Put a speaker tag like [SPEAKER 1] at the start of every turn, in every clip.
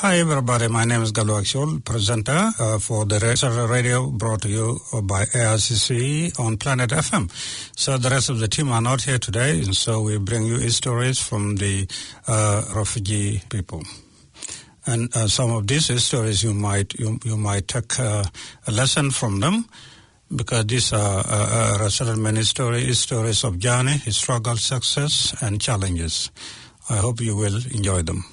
[SPEAKER 1] Hi, everybody. My name is Galu Akshul, presenter uh, for the Reservoir Radio brought to you by ARCC on Planet FM. So the rest of the team are not here today, and so we bring you stories from the uh, refugee people. And uh, some of these stories you might you, you might take uh, a lesson from them because these are uh, uh, settlement stories, stories of journey, struggle, success, and challenges. I hope you will enjoy them.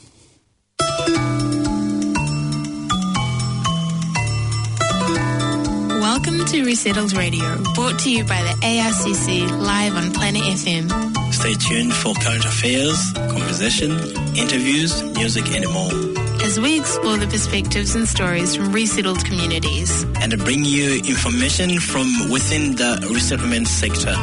[SPEAKER 2] Welcome to Resettled Radio, brought to you by the ARCC live on Planet FM.
[SPEAKER 3] Stay tuned for current affairs, conversation, interviews, music, and more.
[SPEAKER 2] As we explore the perspectives and stories from resettled communities.
[SPEAKER 3] And bring you information from within the resettlement sector.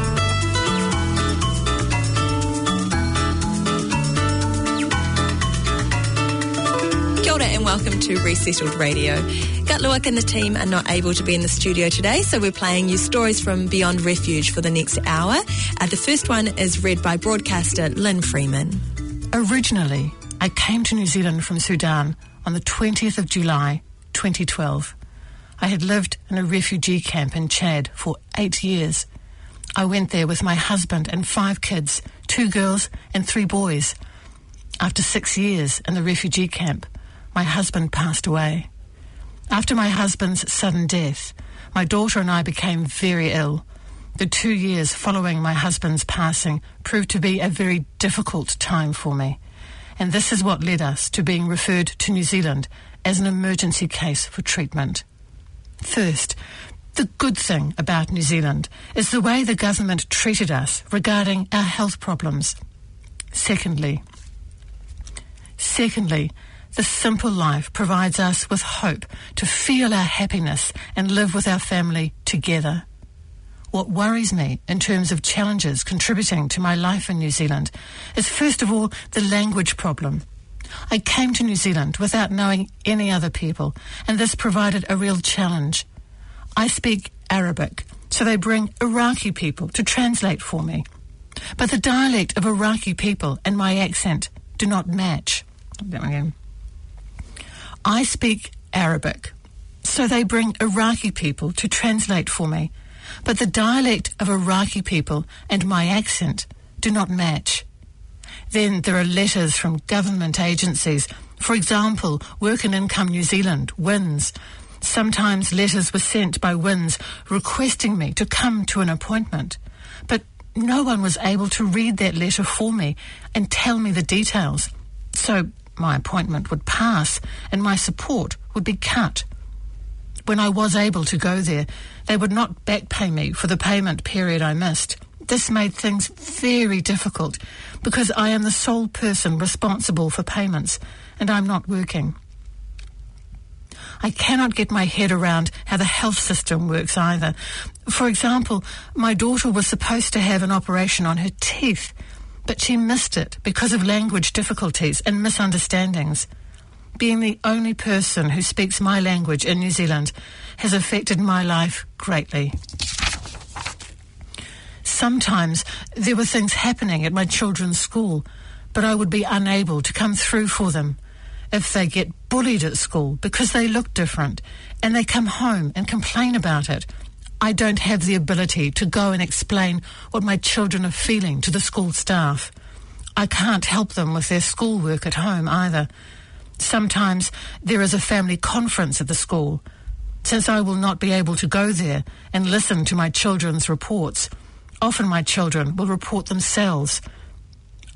[SPEAKER 4] Welcome to Resettled Radio. Gatluak and the team are not able to be in the studio today, so we're playing you stories from Beyond Refuge for the next hour. Uh, the first one is read by broadcaster Lynn Freeman.
[SPEAKER 5] Originally, I came to New Zealand from Sudan on the 20th of July 2012. I had lived in a refugee camp in Chad for eight years. I went there with my husband and five kids, two girls and three boys. After six years in the refugee camp, my husband passed away. After my husband's sudden death, my daughter and I became very ill. The two years following my husband's passing proved to be a very difficult time for me. And this is what led us to being referred to New Zealand as an emergency case for treatment. First, the good thing about New Zealand is the way the government treated us regarding our health problems. Secondly, secondly, the simple life provides us with hope to feel our happiness and live with our family together. What worries me in terms of challenges contributing to my life in New Zealand is first of all the language problem. I came to New Zealand without knowing any other people, and this provided a real challenge. I speak Arabic, so they bring Iraqi people to translate for me. But the dialect of Iraqi people and my accent do not match. I speak Arabic, so they bring Iraqi people to translate for me. But the dialect of Iraqi people and my accent do not match. Then there are letters from government agencies. For example, Work and Income New Zealand, WINZ. Sometimes letters were sent by WINZ requesting me to come to an appointment. But no one was able to read that letter for me and tell me the details. So my appointment would pass and my support would be cut. When I was able to go there, they would not back pay me for the payment period I missed. This made things very difficult because I am the sole person responsible for payments and I'm not working. I cannot get my head around how the health system works either. For example, my daughter was supposed to have an operation on her teeth but she missed it because of language difficulties and misunderstandings. Being the only person who speaks my language in New Zealand has affected my life greatly. Sometimes there were things happening at my children's school, but I would be unable to come through for them. If they get bullied at school because they look different and they come home and complain about it, I don't have the ability to go and explain what my children are feeling to the school staff. I can't help them with their schoolwork at home either. Sometimes there is a family conference at the school. Since I will not be able to go there and listen to my children's reports, often my children will report themselves.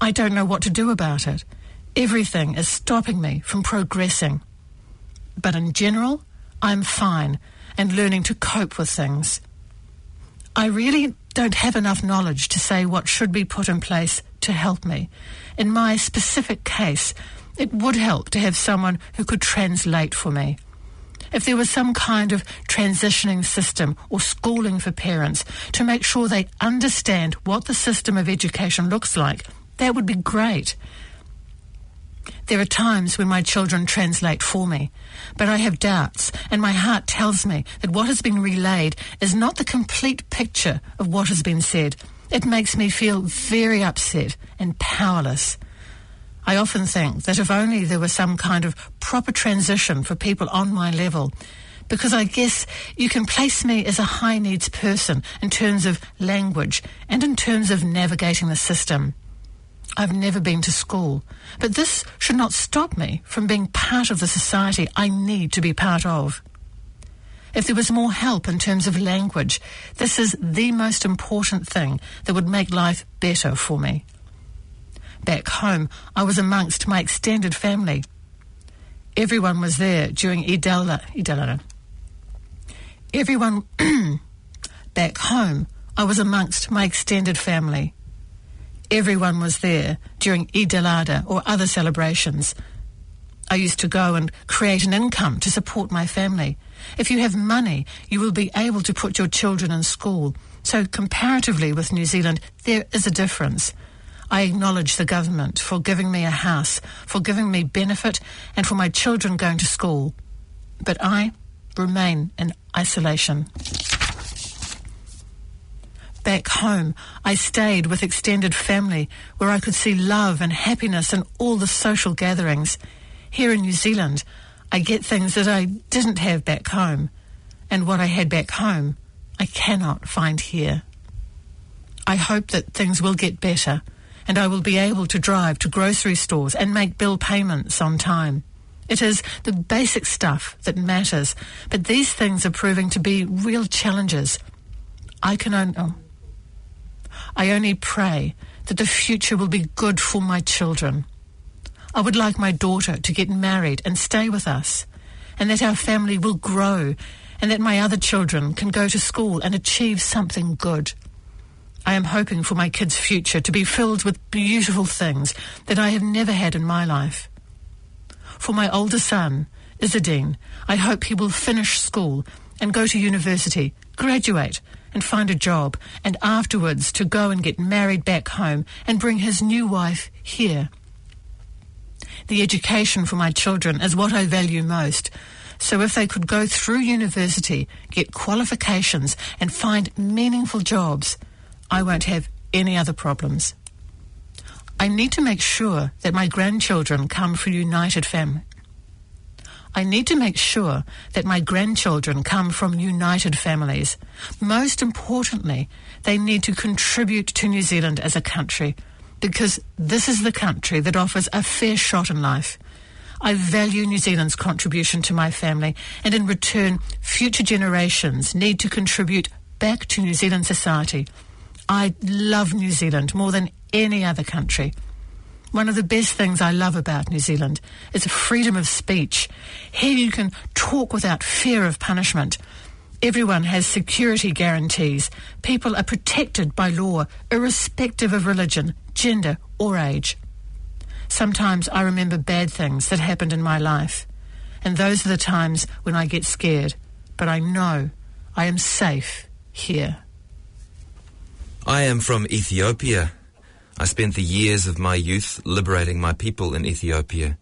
[SPEAKER 5] I don't know what to do about it. Everything is stopping me from progressing. But in general, I'm fine and learning to cope with things. I really don't have enough knowledge to say what should be put in place to help me. In my specific case, it would help to have someone who could translate for me. If there was some kind of transitioning system or schooling for parents to make sure they understand what the system of education looks like, that would be great. There are times when my children translate for me, but I have doubts, and my heart tells me that what has been relayed is not the complete picture of what has been said. It makes me feel very upset and powerless. I often think that if only there were some kind of proper transition for people on my level, because I guess you can place me as a high needs person in terms of language and in terms of navigating the system. I've never been to school, but this should not stop me from being part of the society I need to be part of. If there was more help in terms of language, this is the most important thing that would make life better for me. Back home, I was amongst my extended family. Everyone was there during Idela, Idela. Everyone back home, I was amongst my extended family. Everyone was there during Eid al-Adha or other celebrations. I used to go and create an income to support my family. If you have money, you will be able to put your children in school. So comparatively with New Zealand, there is a difference. I acknowledge the government for giving me a house, for giving me benefit, and for my children going to school. But I remain in isolation. Back home, I stayed with extended family where I could see love and happiness in all the social gatherings. Here in New Zealand, I get things that I didn't have back home, and what I had back home, I cannot find here. I hope that things will get better, and I will be able to drive to grocery stores and make bill payments on time. It is the basic stuff that matters, but these things are proving to be real challenges. I can only, oh, I only pray that the future will be good for my children. I would like my daughter to get married and stay with us, and that our family will grow, and that my other children can go to school and achieve something good. I am hoping for my kids' future to be filled with beautiful things that I have never had in my life. For my older son, Izzadine, I hope he will finish school and go to university, graduate, and find a job, and afterwards to go and get married back home and bring his new wife here. The education for my children is what I value most. So if they could go through university, get qualifications, and find meaningful jobs, I won't have any other problems. I need to make sure that my grandchildren come from united family. I need to make sure that my grandchildren come from united families. Most importantly, they need to contribute to New Zealand as a country because this is the country that offers a fair shot in life. I value New Zealand's contribution to my family, and in return, future generations need to contribute back to New Zealand society. I love New Zealand more than any other country. One of the best things I love about New Zealand is freedom of speech. Here you can talk without fear of punishment. Everyone has security guarantees. People are protected by law, irrespective of religion, gender, or age. Sometimes I remember bad things that happened in my life, and those are the times when I get scared. But I know I am safe here.
[SPEAKER 6] I am from Ethiopia. I spent the years of my youth liberating my people in Ethiopia.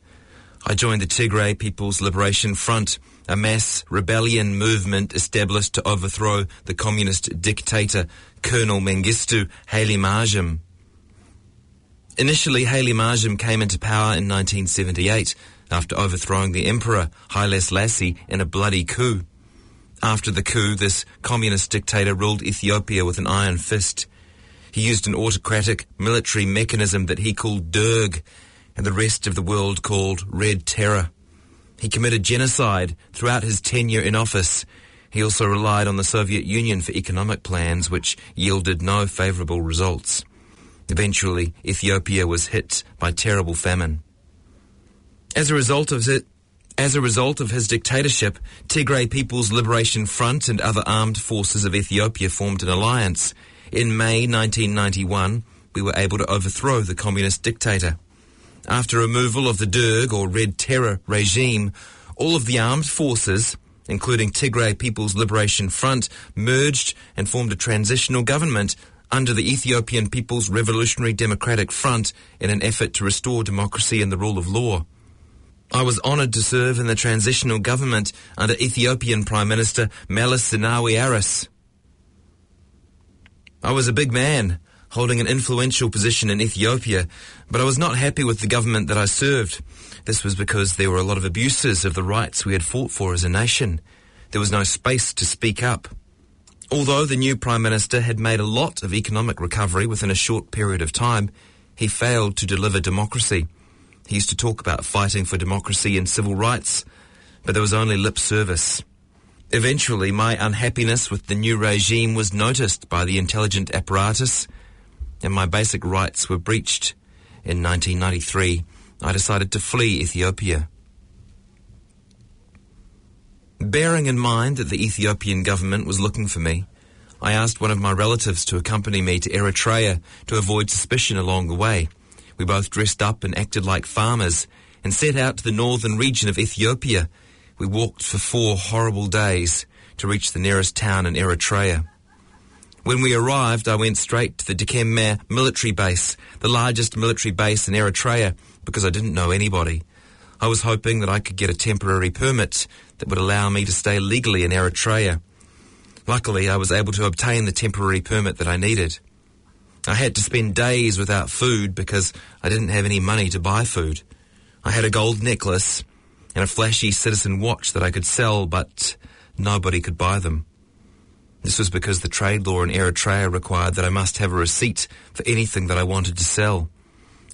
[SPEAKER 6] I joined the Tigray People's Liberation Front, a mass rebellion movement established to overthrow the communist dictator Colonel Mengistu Haile Mariam. Initially, Haile Mariam came into power in 1978 after overthrowing the emperor Haile Selassie in a bloody coup. After the coup, this communist dictator ruled Ethiopia with an iron fist. He used an autocratic military mechanism that he called Derg and the rest of the world called Red Terror. He committed genocide throughout his tenure in office. He also relied on the Soviet Union for economic plans which yielded no favorable results. Eventually, Ethiopia was hit by terrible famine. As a result of it, as a result of his dictatorship, Tigray People's Liberation Front and other armed forces of Ethiopia formed an alliance. In May 1991, we were able to overthrow the communist dictator. After removal of the Derg or Red Terror regime, all of the armed forces, including Tigray People's Liberation Front, merged and formed a transitional government under the Ethiopian People's Revolutionary Democratic Front in an effort to restore democracy and the rule of law. I was honoured to serve in the transitional government under Ethiopian Prime Minister Meles Zenawi Aris. I was a big man. holding an influential position in Ethiopia, but I was not happy with the government that I served. This was because there were a lot of abuses of the rights we had fought for as a nation. There was no space to speak up. Although the new Prime Minister had made a lot of economic recovery within a short period of time, he failed to deliver democracy. He used to talk about fighting for democracy and civil rights, but there was only lip service. Eventually, my unhappiness with the new regime was noticed by the intelligent apparatus, and my basic rights were breached. In 1993, I decided to flee Ethiopia. Bearing in mind that the Ethiopian government was looking for me, I asked one of my relatives to accompany me to Eritrea to avoid suspicion along the way. We both dressed up and acted like farmers and set out to the northern region of Ethiopia. We walked for four horrible days to reach the nearest town in Eritrea. When we arrived, I went straight to the Dikembe military base, the largest military base in Eritrea, because I didn't know anybody. I was hoping that I could get a temporary permit that would allow me to stay legally in Eritrea. Luckily, I was able to obtain the temporary permit that I needed. I had to spend days without food because I didn't have any money to buy food. I had a gold necklace and a flashy citizen watch that I could sell, but nobody could buy them. This was because the trade law in Eritrea required that I must have a receipt for anything that I wanted to sell.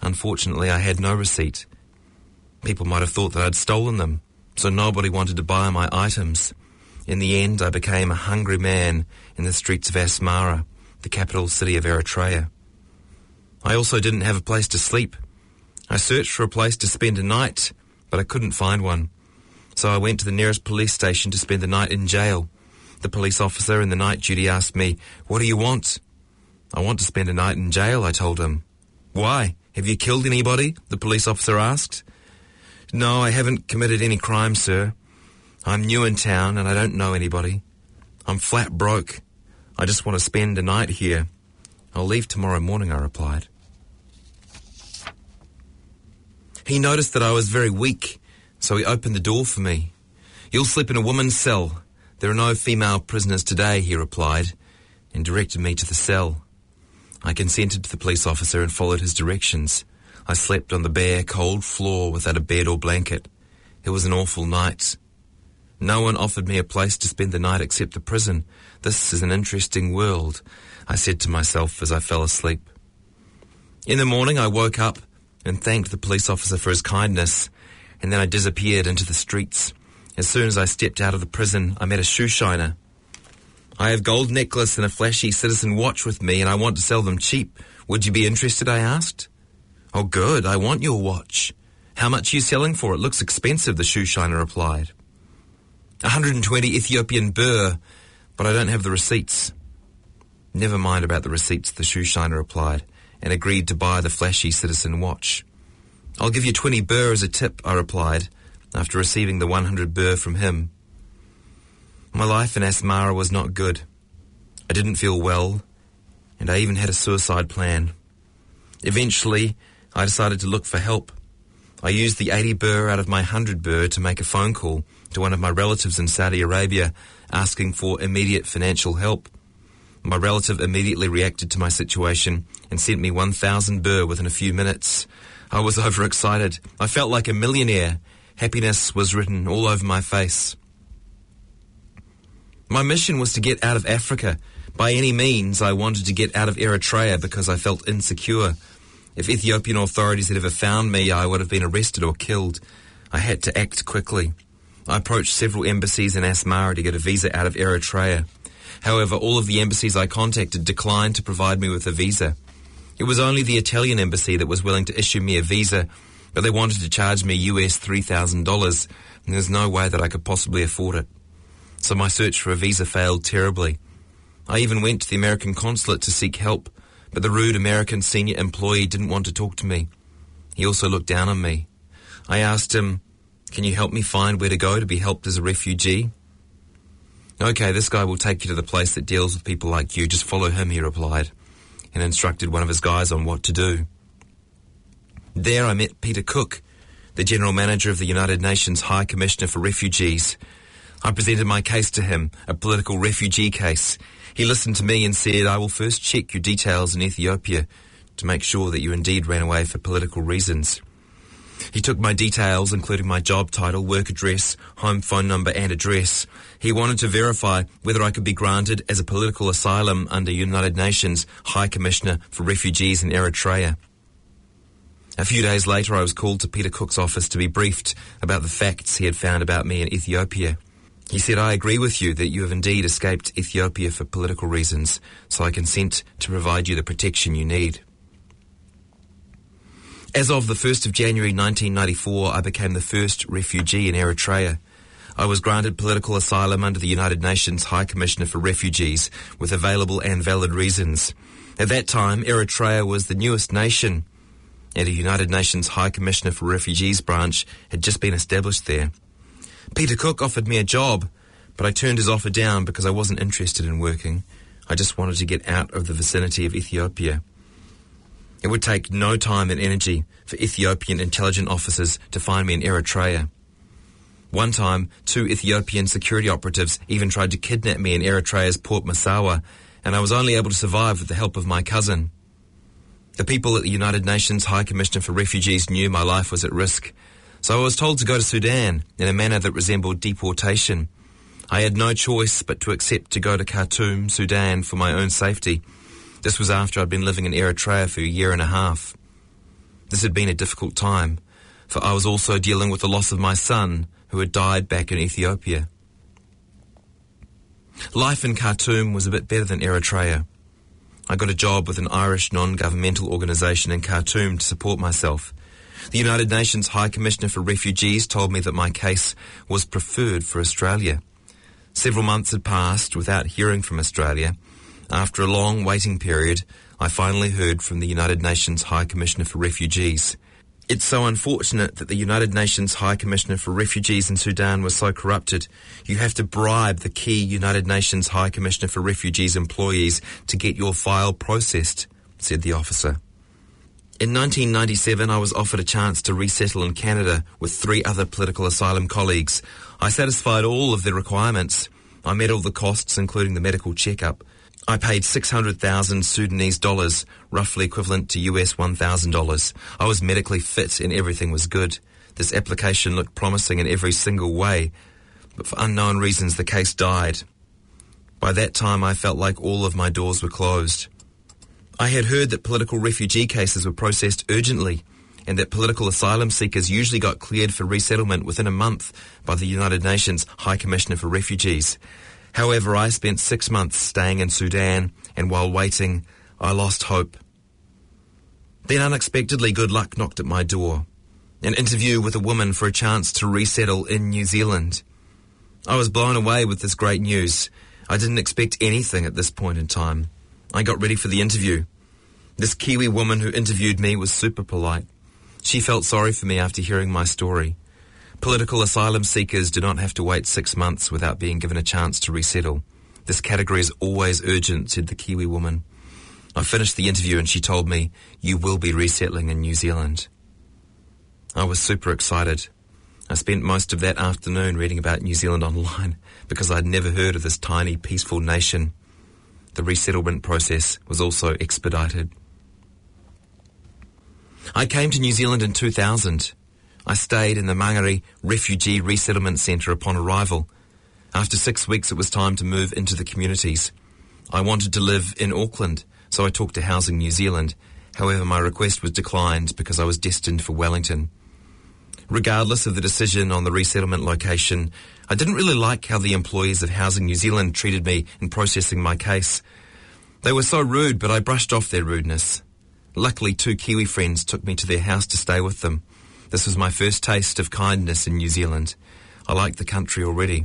[SPEAKER 6] Unfortunately, I had no receipt. People might have thought that I'd stolen them, so nobody wanted to buy my items. In the end, I became a hungry man in the streets of Asmara, the capital city of Eritrea. I also didn't have a place to sleep. I searched for a place to spend a night, but I couldn't find one. So I went to the nearest police station to spend the night in jail. The police officer in the night duty asked me, What do you want? I want to spend a night in jail, I told him. Why? Have you killed anybody? The police officer asked. No, I haven't committed any crime, sir. I'm new in town and I don't know anybody. I'm flat broke. I just want to spend a night here. I'll leave tomorrow morning, I replied. He noticed that I was very weak, so he opened the door for me. You'll sleep in a woman's cell. There are no female prisoners today, he replied, and directed me to the cell. I consented to the police officer and followed his directions. I slept on the bare, cold floor without a bed or blanket. It was an awful night. No one offered me a place to spend the night except the prison. This is an interesting world, I said to myself as I fell asleep. In the morning, I woke up and thanked the police officer for his kindness, and then I disappeared into the streets. As soon as I stepped out of the prison, I met a shoe shiner. I have gold necklace and a flashy citizen watch with me, and I want to sell them cheap. Would you be interested? I asked. Oh, good. I want your watch. How much are you selling for? It looks expensive, the shoe shiner replied. 120 Ethiopian birr, but I don't have the receipts. Never mind about the receipts, the shoe shiner replied, and agreed to buy the flashy citizen watch. I'll give you 20 birr as a tip, I replied, after receiving the 100 birr from him. My life in Asmara was not good. I didn't feel well, and I even had a suicide plan. Eventually, I decided to look for help. I used the 80 birr out of my 100 birr to make a phone call to one of my relatives in Saudi Arabia asking for immediate financial help. My relative immediately reacted to my situation and sent me 1,000 birr within a few minutes. I was overexcited. I felt like a millionaire. Happiness was written all over my face. My mission was to get out of Africa. By any means, I wanted to get out of Eritrea because I felt insecure. If Ethiopian authorities had ever found me, I would have been arrested or killed. I had to act quickly. I approached several embassies in Asmara to get a visa out of Eritrea. However, all of the embassies I contacted declined to provide me with a visa. It was only the Italian embassy that was willing to issue me a visa, but they wanted to charge me US $3,000, and there's no way that I could possibly afford it. So my search for a visa failed terribly. I even went to the American consulate to seek help, but the rude American senior employee didn't want to talk to me. He also looked down on me. I asked him, Can you help me find where to go to be helped as a refugee? Okay, this guy will take you to the place that deals with people like you. Just follow him, he replied, and instructed one of his guys on what to do. There I met Peter Cook, the General Manager of the United Nations High Commissioner for Refugees. I presented my case to him, a political refugee case. He listened to me and said, I will first check your details in Ethiopia to make sure that you indeed ran away for political reasons. He took my details, including my job title, work address, home phone number, and address. He wanted to verify whether I could be granted as a political asylum under United Nations High Commissioner for Refugees in Eritrea. A few days later, I was called to Peter Cook's office to be briefed about the facts he had found about me in Ethiopia. He said, I agree with you that you have indeed escaped Ethiopia for political reasons, so I consent to provide you the protection you need. As of the 1st of January 1994, I became the first refugee in Eritrea. I was granted political asylum under the United Nations High Commissioner for Refugees with available and valid reasons. At that time, Eritrea was the newest nation, and a United Nations High Commissioner for Refugees branch had just been established there. Peter Cook offered me a job, but I turned his offer down because I wasn't interested in working. I just wanted to get out of the vicinity of Ethiopia. It would take no time and energy for Ethiopian intelligence officers to find me in Eritrea. One time, two Ethiopian security operatives even tried to kidnap me in Eritrea's Port Massawa, and I was only able to survive with the help of my cousin. The people at the United Nations High Commissioner for Refugees knew my life was at risk, so I was told to go to Sudan in a manner that resembled deportation. I had no choice but to accept to go to Khartoum, Sudan, for my own safety. This was after I'd been living in Eritrea for a year and a half. This had been a difficult time, for I was also dealing with the loss of my son, who had died back in Ethiopia. Life in Khartoum was a bit better than Eritrea. I got a job with an Irish non-governmental organisation in Khartoum to support myself. The United Nations High Commissioner for Refugees told me that my case was preferred for Australia. Several months had passed without hearing from Australia. After a long waiting period, I finally heard from the United Nations High Commissioner for Refugees. It's so unfortunate that the United Nations High Commissioner for Refugees in Sudan was so corrupted. You have to bribe the key United Nations High Commissioner for Refugees employees to get your file processed, said the officer. In 1997, I was offered a chance to resettle in Canada with three other political asylum colleagues. I satisfied all of their requirements. I met all the costs, including the medical checkup. I paid 600,000 Sudanese dollars, roughly equivalent to US $1,000. I was medically fit and everything was good. This application looked promising in every single way, but for unknown reasons the case died. By that time I felt like all of my doors were closed. I had heard that political refugee cases were processed urgently and that political asylum seekers usually got cleared for resettlement within a month by the United Nations High Commissioner for Refugees. However, I spent six months staying in Sudan, and while waiting, I lost hope. Then unexpectedly, good luck knocked at my door. An interview with a woman for a chance to resettle in New Zealand. I was blown away with this great news. I didn't expect anything at this point in time. I got ready for the interview. This Kiwi woman who interviewed me was super polite. She felt sorry for me after hearing my story. Political asylum seekers do not have to wait six months without being given a chance to resettle. This category is always urgent, said the Kiwi woman. I finished the interview and she told me, You will be resettling in New Zealand. I was super excited. I spent most of that afternoon reading about New Zealand online because I'd never heard of this tiny, peaceful nation. The resettlement process was also expedited. I came to New Zealand in 2000. I stayed in the Mangere Refugee Resettlement Centre upon arrival. After six weeks, it was time to move into the communities. I wanted to live in Auckland, so I talked to Housing New Zealand. However, my request was declined because I was destined for Wellington. Regardless of the decision on the resettlement location, I didn't really like how the employees of Housing New Zealand treated me in processing my case. They were so rude, but I brushed off their rudeness. Luckily, two Kiwi friends took me to their house to stay with them. This was my first taste of kindness in New Zealand. I liked the country already.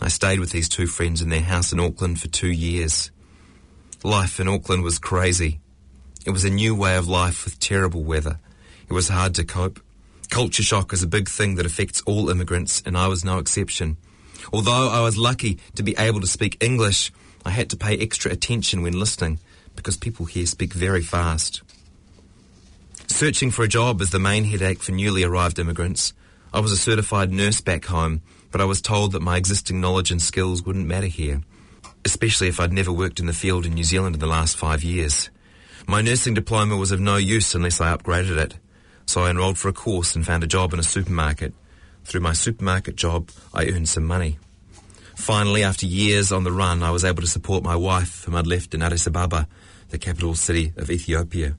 [SPEAKER 6] I stayed with these two friends in their house in Auckland for two years. Life in Auckland was crazy. It was a new way of life with terrible weather. It was hard to cope. Culture shock is a big thing that affects all immigrants, and I was no exception. Although I was lucky to be able to speak English, I had to pay extra attention when listening because people here speak very fast. Searching for a job is the main headache for newly arrived immigrants. I was a certified nurse back home, but I was told that my existing knowledge and skills wouldn't matter here, especially if I'd never worked in the field in New Zealand in the last five years. My nursing diploma was of no use unless I upgraded it, so I enrolled for a course and found a job in a supermarket. Through my supermarket job, I earned some money. Finally, after years on the run, I was able to support my wife, whom I'd left in Addis Ababa, the capital city of Ethiopia.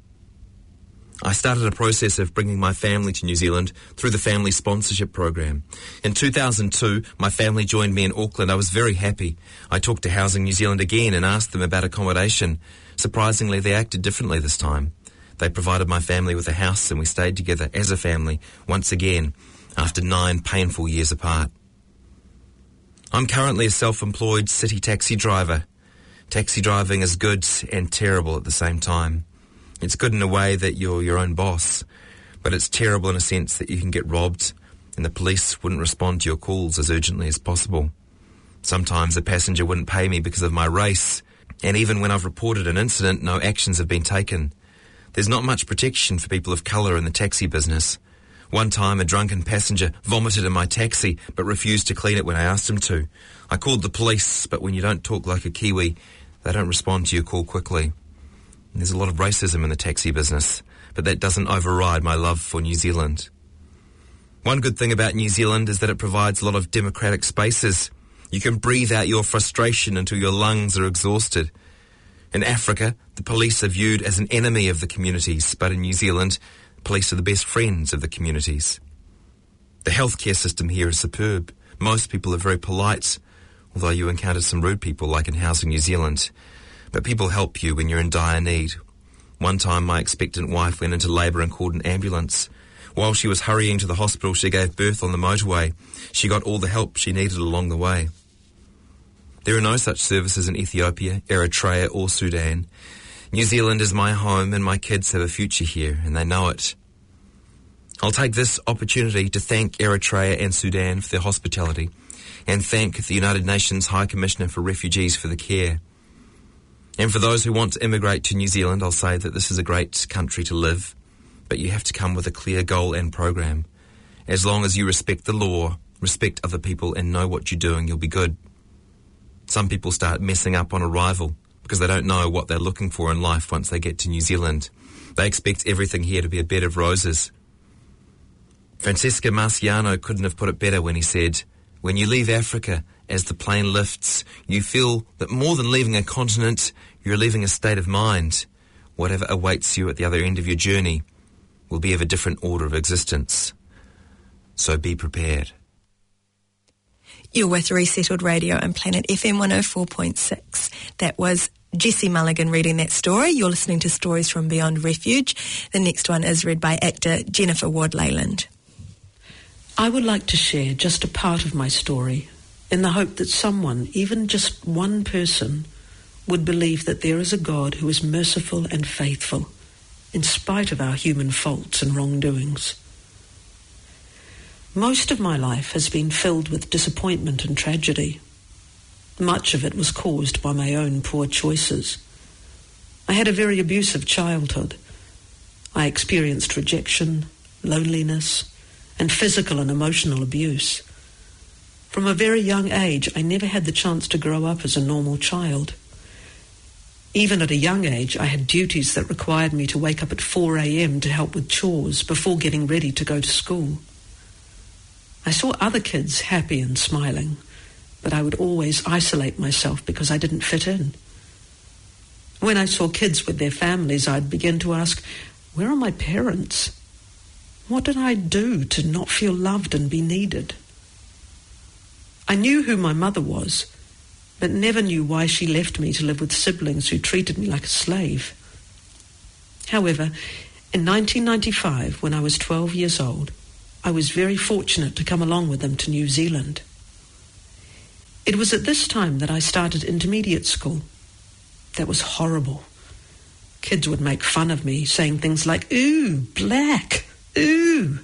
[SPEAKER 6] I started a process of bringing my family to New Zealand through the family sponsorship program. In 2002, my family joined me in Auckland. I was very happy. I talked to Housing New Zealand again and asked them about accommodation. Surprisingly, they acted differently this time. They provided my family with a house and we stayed together as a family once again after nine painful years apart. I'm currently a self-employed city taxi driver. Taxi driving is good and terrible at the same time. It's good in a way that you're your own boss, but it's terrible in a sense that you can get robbed and the police wouldn't respond to your calls as urgently as possible. Sometimes a passenger wouldn't pay me because of my race, and even when I've reported an incident, no actions have been taken. There's not much protection for people of colour in the taxi business. One time, a drunken passenger vomited in my taxi but refused to clean it when I asked him to. I called the police, but when you don't talk like a Kiwi, they don't respond to your call quickly. There's a lot of racism in the taxi business, but that doesn't override my love for New Zealand. One good thing about New Zealand is that it provides a lot of democratic spaces. You can breathe out your frustration until your lungs are exhausted. In Africa, the police are viewed as an enemy of the communities, but in New Zealand, police are the best friends of the communities. The healthcare system here is superb. Most people are very polite, although you encounter some rude people like in Housing New Zealand. But people help you when you're in dire need. One time my expectant wife went into labour and called an ambulance. While she was hurrying to the hospital, she gave birth on the motorway. She got all the help she needed along the way. There are no such services in Ethiopia, Eritrea, or Sudan. New Zealand is my home, and my kids have a future here, and they know it. I'll take this opportunity to thank Eritrea and Sudan for their hospitality, and thank the United Nations High Commissioner for Refugees for the care. And for those who want to immigrate to New Zealand, I'll say that this is a great country to live, but you have to come with a clear goal and program. As long as you respect the law, respect other people, and know what you're doing, you'll be good. Some people start messing up on arrival because they don't know what they're looking for in life once they get to New Zealand. They expect everything here to be a bed of roses. Francesca Marciano couldn't have put it better when he said, When you leave Africa, as the plane lifts, you feel that more than leaving a continent, you're leaving a state of mind. Whatever awaits you at the other end of your journey will be of a different order of existence. So be prepared.
[SPEAKER 4] You're with Resettled Radio and Planet FM 104.6. That was Jesse Mulligan reading that story. You're listening to Stories from Beyond Refuge. The next one is read by actor Jennifer Ward Lealand.
[SPEAKER 7] I would like to share just a part of my story in the hope that someone, even just one person, would believe that there is a God who is merciful and faithful in spite of our human faults and wrongdoings. Most of my life has been filled with disappointment and tragedy. Much of it was caused by my own poor choices. I had a very abusive childhood. I experienced rejection, loneliness, and physical and emotional abuse. From a very young age, I never had the chance to grow up as a normal child. Even at a young age, I had duties that required me to wake up at 4 a.m. to help with chores before getting ready to go to school. I saw other kids happy and smiling, but I would always isolate myself because I didn't fit in. When I saw kids with their families, I'd begin to ask, where are my parents? What did I do to not feel loved and be needed? I knew who my mother was, but never knew why she left me to live with siblings who treated me like a slave. However, in 1995, when I was 12 years old, I was very fortunate to come along with them to New Zealand. It was at this time that I started intermediate school. That was horrible. Kids would make fun of me, saying things like, ooh, black, ooh.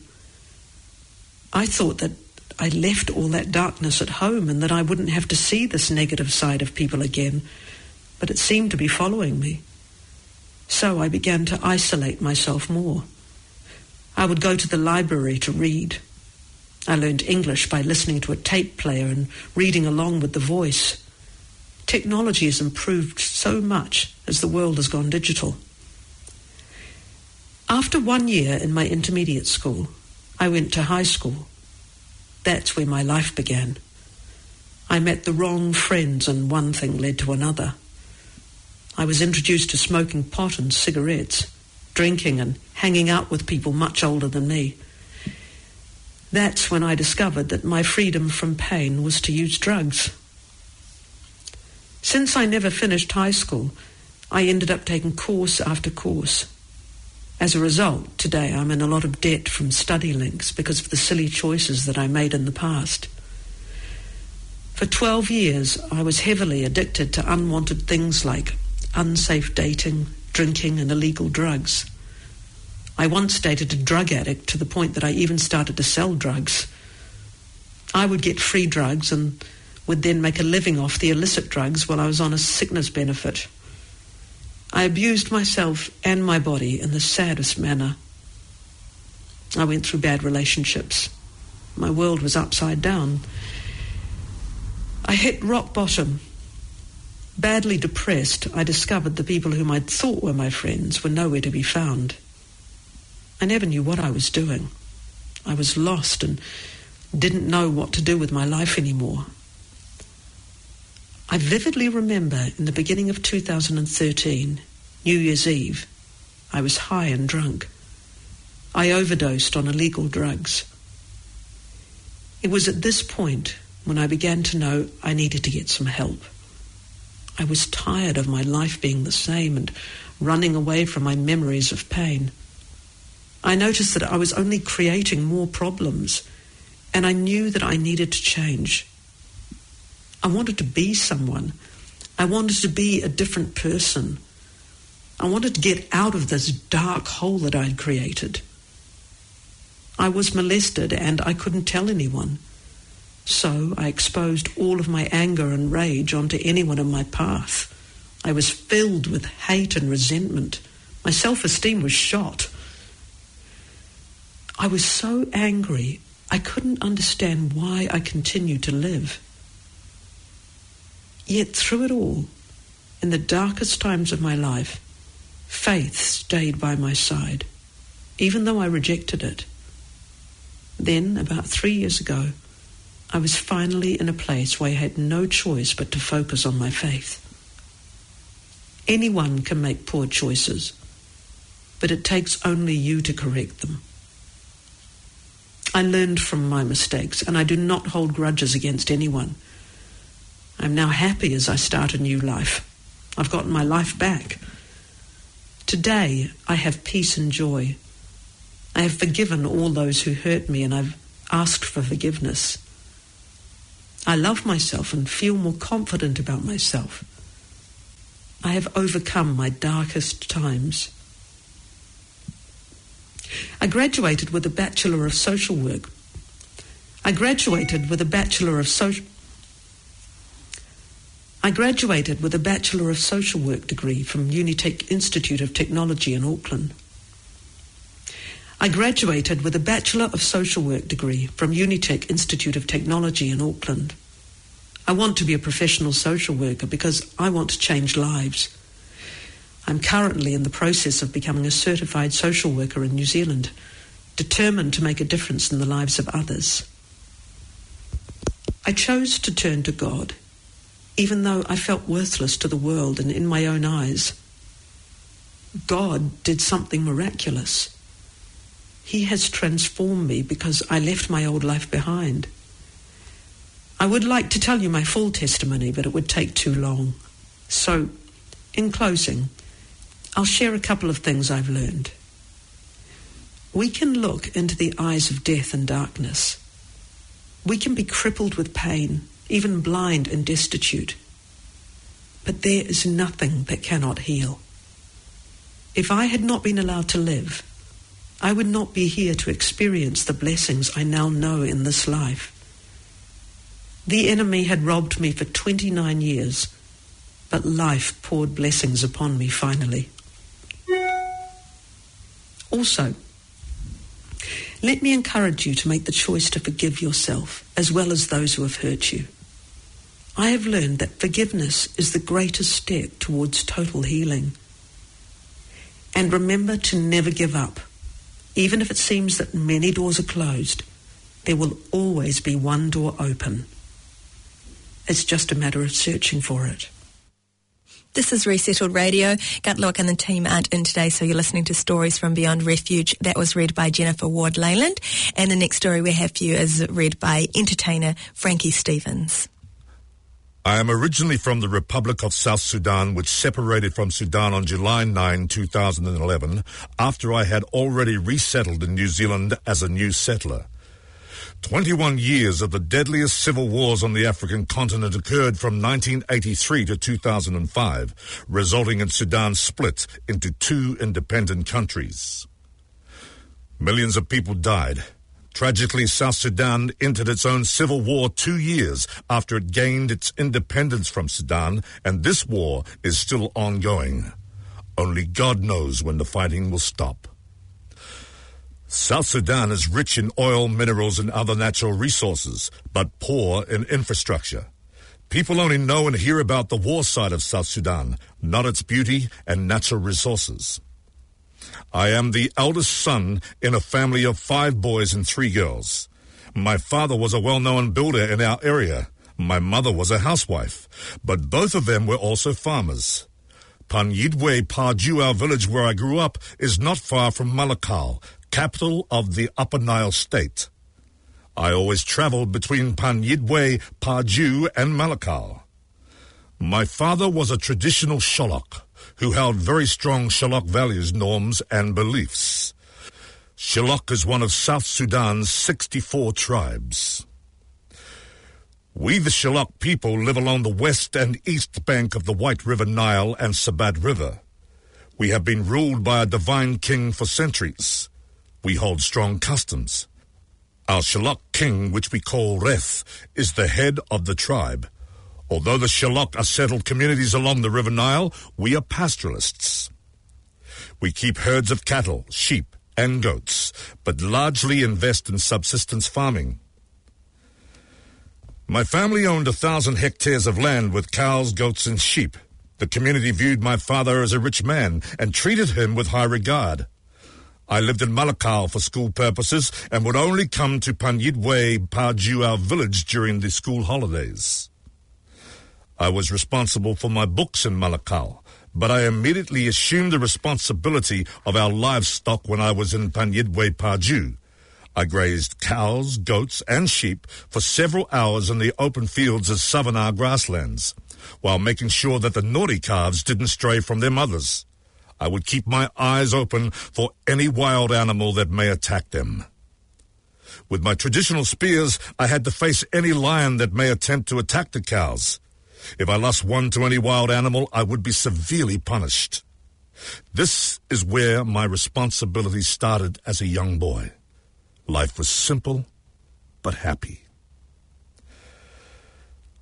[SPEAKER 7] I thought that I left all that darkness at home and that I wouldn't have to see this negative side of people again, but it seemed to be following me. So I began to isolate myself more. I would go to the library to read. I learned English by listening to a tape player and reading along with the voice. Technology has improved so much as the world has gone digital. After one year in my intermediate school, I went to high school. That's where my life began. I met the wrong friends and one thing led to another. I was introduced to smoking pot and cigarettes, drinking and hanging out with people much older than me. That's when I discovered that my freedom from pain was to use drugs. Since I never finished high school, I ended up taking course after course. As a result, today I'm in a lot of debt from study links because of the silly choices that I made in the past. For 12 years, I was heavily addicted to unwanted things like unsafe dating, drinking, and illegal drugs. I once dated a drug addict to the point that I even started to sell drugs. I would get free drugs and would then make a living off the illicit drugs while I was on a sickness benefit. I abused myself and my body in the saddest manner. I went through bad relationships. My world was upside down. I hit rock bottom. Badly depressed, I discovered the people whom I'd thought were my friends were nowhere to be found. I never knew what I was doing. I was lost and didn't know what to do with my life anymore. I vividly remember in the beginning of 2013, New Year's Eve, I was high and drunk. I overdosed on illegal drugs. It was at this point when I began to know I needed to get some help. I was tired of my life being the same and running away from my memories of pain. I noticed that I was only creating more problems, and I knew that I needed to change. I wanted to be someone. I wanted to be a different person. I wanted to get out of this dark hole that I'd created. I was molested and I couldn't tell anyone. So I exposed all of my anger and rage onto anyone in my path. I was filled with hate and resentment. My self esteem was shot. I was so angry, I couldn't understand why I continued to live. Yet through it all, in the darkest times of my life, faith stayed by my side, even though I rejected it. Then, about three years ago, I was finally in a place where I had no choice but to focus on my faith. Anyone can make poor choices, but it takes only you to correct them. I learned from my mistakes, and I do not hold grudges against anyone. I'm now happy as I start a new life. I've gotten my life back. Today, I have peace and joy. I have forgiven all those who hurt me, and I've asked for forgiveness. I love myself and feel more confident about myself. I have overcome my darkest times. I graduated with a Bachelor of Social Work. I graduated with a Bachelor of Social I graduated with a Bachelor of Social Work degree from Unitec Institute of Technology in Auckland. I graduated with a Bachelor of Social Work degree from Unitec Institute of Technology in Auckland. I want to be a professional social worker because I want to change lives. I'm currently in the process of becoming a certified social worker in New Zealand, determined to make a difference in the lives of others. I chose to turn to God, even though I felt worthless to the world and in my own eyes. God did something miraculous. He has transformed me because I left my old life behind. I would like to tell you my full testimony, but it would take too long. So, in closing, I'll share a couple of things I've learned. We can look into the eyes of death and darkness. We can be crippled with pain, even blind and destitute. But there is nothing that cannot heal. If I had not been allowed to live, I would not be here to experience the blessings I now know in this life. The enemy had robbed me for 29 years, but life poured blessings upon me finally. Also, Let me encourage you to make the choice to forgive yourself as well as those who have hurt you. I have learned that forgiveness is the greatest step towards total healing. And remember to never give up. Even if it seems that many doors are closed, there will always be one door open. It's just a matter of searching for it.
[SPEAKER 4] This is Resettled Radio. Gatluak and the team aren't in today, so you're listening to Stories from Beyond Refuge. That was read by Jennifer Ward Lealand. And the next story we have for you is read by entertainer Frankie Stevens.
[SPEAKER 8] I am originally from the Republic of South Sudan, which separated from Sudan on July 9, 2011, after I had already resettled in New Zealand as a new settler. 21 years of the deadliest civil wars on the African continent occurred from 1983 to 2005, resulting in Sudan split into two independent countries. Millions of people died. Tragically, South Sudan entered its own civil war two years after it gained its independence from Sudan, and this war is still ongoing. Only God knows when the fighting will stop. South Sudan is rich in oil, minerals, and other natural resources, but poor in infrastructure. People only know and hear about the war side of South Sudan, not its beauty and natural resources. I am the eldest son in a family of five boys and three girls. My father was a well-known builder in our area. My mother was a housewife, but both of them were also farmers. Panyidwe Paju, our village where I grew up, is not far from Malakal, capital of the Upper Nile state. I always traveled between Panyidwe, Paju, and Malakal. My father was a traditional Shilluk who held very strong Shilluk values, norms, and beliefs. Shilluk is one of South Sudan's 64 tribes. We, the Shilluk people, live along the west and east bank of the White River Nile and Sobat River. We have been ruled by a divine king for centuries. We hold strong customs. Our Shilluk king, which we call Reth, is the head of the tribe. Although the Shilluk are settled communities along the River Nile, we are pastoralists. We keep herds of cattle, sheep, and goats, but largely invest in subsistence farming. My family owned a thousand hectares of land with cows, goats, and sheep. The community viewed my father as a rich man and treated him with high regard. I lived in Malakal for school purposes and would only come to Panyidwe Paju, our village, during the school holidays. I was responsible for my books in Malakal, but I immediately assumed the responsibility of our livestock when I was in Panyidwe Paju. I grazed cows, goats, and sheep for several hours in the open fields of Savannah grasslands, while making sure that the naughty calves didn't stray from their mothers. I would keep my eyes open for any wild animal that may attack them. With my traditional spears, I had to face any lion that may attempt to attack the cows. If I lost one to any wild animal, I would be severely punished. This is where my responsibility started as a young boy. Life was simple, but happy.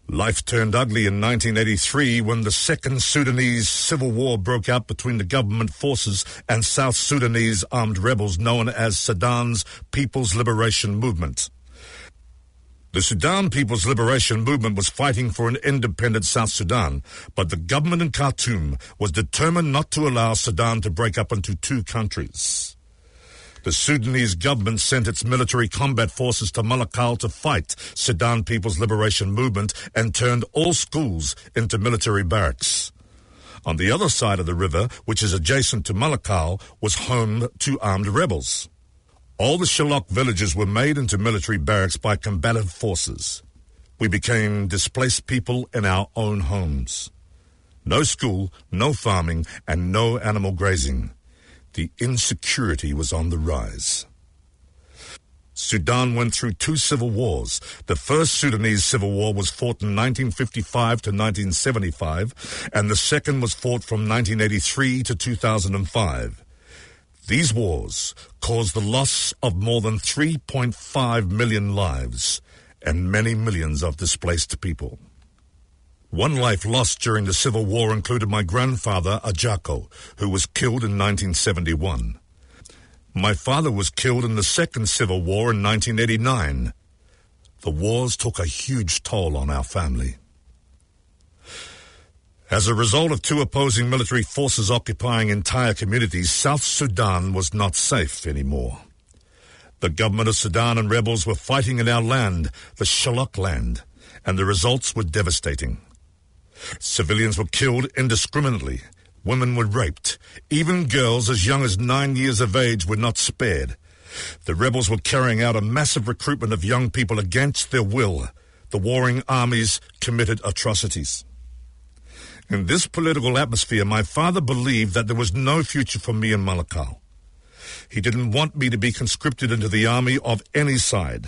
[SPEAKER 8] Life turned ugly in 1983 when the Second Sudanese Civil War broke out between the government forces and South Sudanese armed rebels known as Sudan's People's Liberation Movement. The Sudan People's Liberation Movement was fighting for an independent South Sudan, but the government in Khartoum was determined not to allow Sudan to break up into two countries. The Sudanese government sent its military combat forces to Malakal to fight Sudan People's Liberation Movement and turned all schools into military barracks. On the other side of the river, which is adjacent to Malakal, was home to armed rebels. All the Shilluk villages were made into military barracks by combative forces. We became displaced people in our own homes. No school, no farming, and no animal grazing. The insecurity was on the rise. Sudan went through two civil wars. The first Sudanese civil war was fought in 1955 to 1975, and the second was fought from 1983 to 2005. These wars caused the loss of more than 3.5 million lives and many millions of displaced people. One life lost during the Civil War included my grandfather, Ajako, who was killed in 1971. My father was killed in the Second Civil War in 1989. The wars took a huge toll on our family. As a result of two opposing military forces occupying entire communities, South Sudan was not safe anymore. The government of Sudan and rebels were fighting in our land, the Shilluk land, and the results were devastating. Civilians were killed indiscriminately. Women were raped. Even girls as young as nine years of age were not spared. The rebels were carrying out a massive recruitment of young people against their will. The warring armies committed atrocities. In this political atmosphere, my father believed that there was no future for me in Malakal. He didn't want me to be conscripted into the army of any side.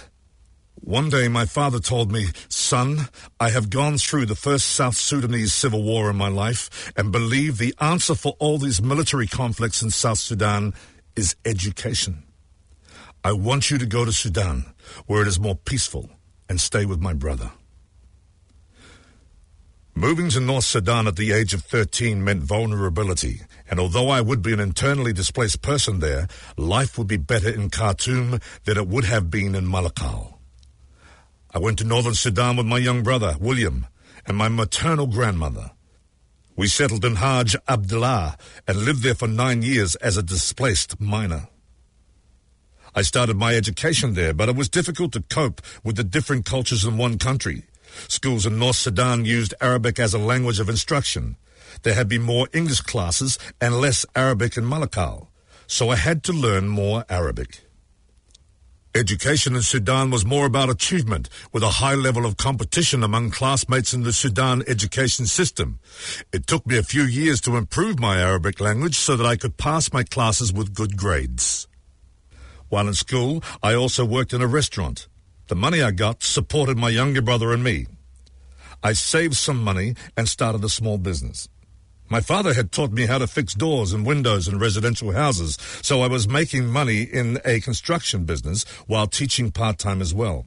[SPEAKER 8] One day my father told me, Son, I have gone through the first South Sudanese civil war in my life and believe the answer for all these military conflicts in South Sudan is education. I want you to go to Sudan, where it is more peaceful, and stay with my brother. Moving to North Sudan at the age of 13 meant vulnerability, and although I would be an internally displaced person there, life would be better in Khartoum than it would have been in Malakal. I went to northern Sudan with my young brother, William, and my maternal grandmother. We settled in Hajj Abdullah and lived there for nine years as a displaced miner. I started my education there, but it was difficult to cope with the different cultures in one country. Schools in North Sudan used Arabic as a language of instruction. There had been more English classes and less Arabic in Malakal, so I had to learn more Arabic. Education in Sudan was more about achievement, with a high level of competition among classmates in the Sudan education system. It took me a few years to improve my Arabic language so that I could pass my classes with good grades. While in school, I also worked in a restaurant. The money I got supported my younger brother and me. I saved some money and started a small business. My father had taught me how to fix doors and windows in residential houses, so I was making money in a construction business while teaching part-time as well.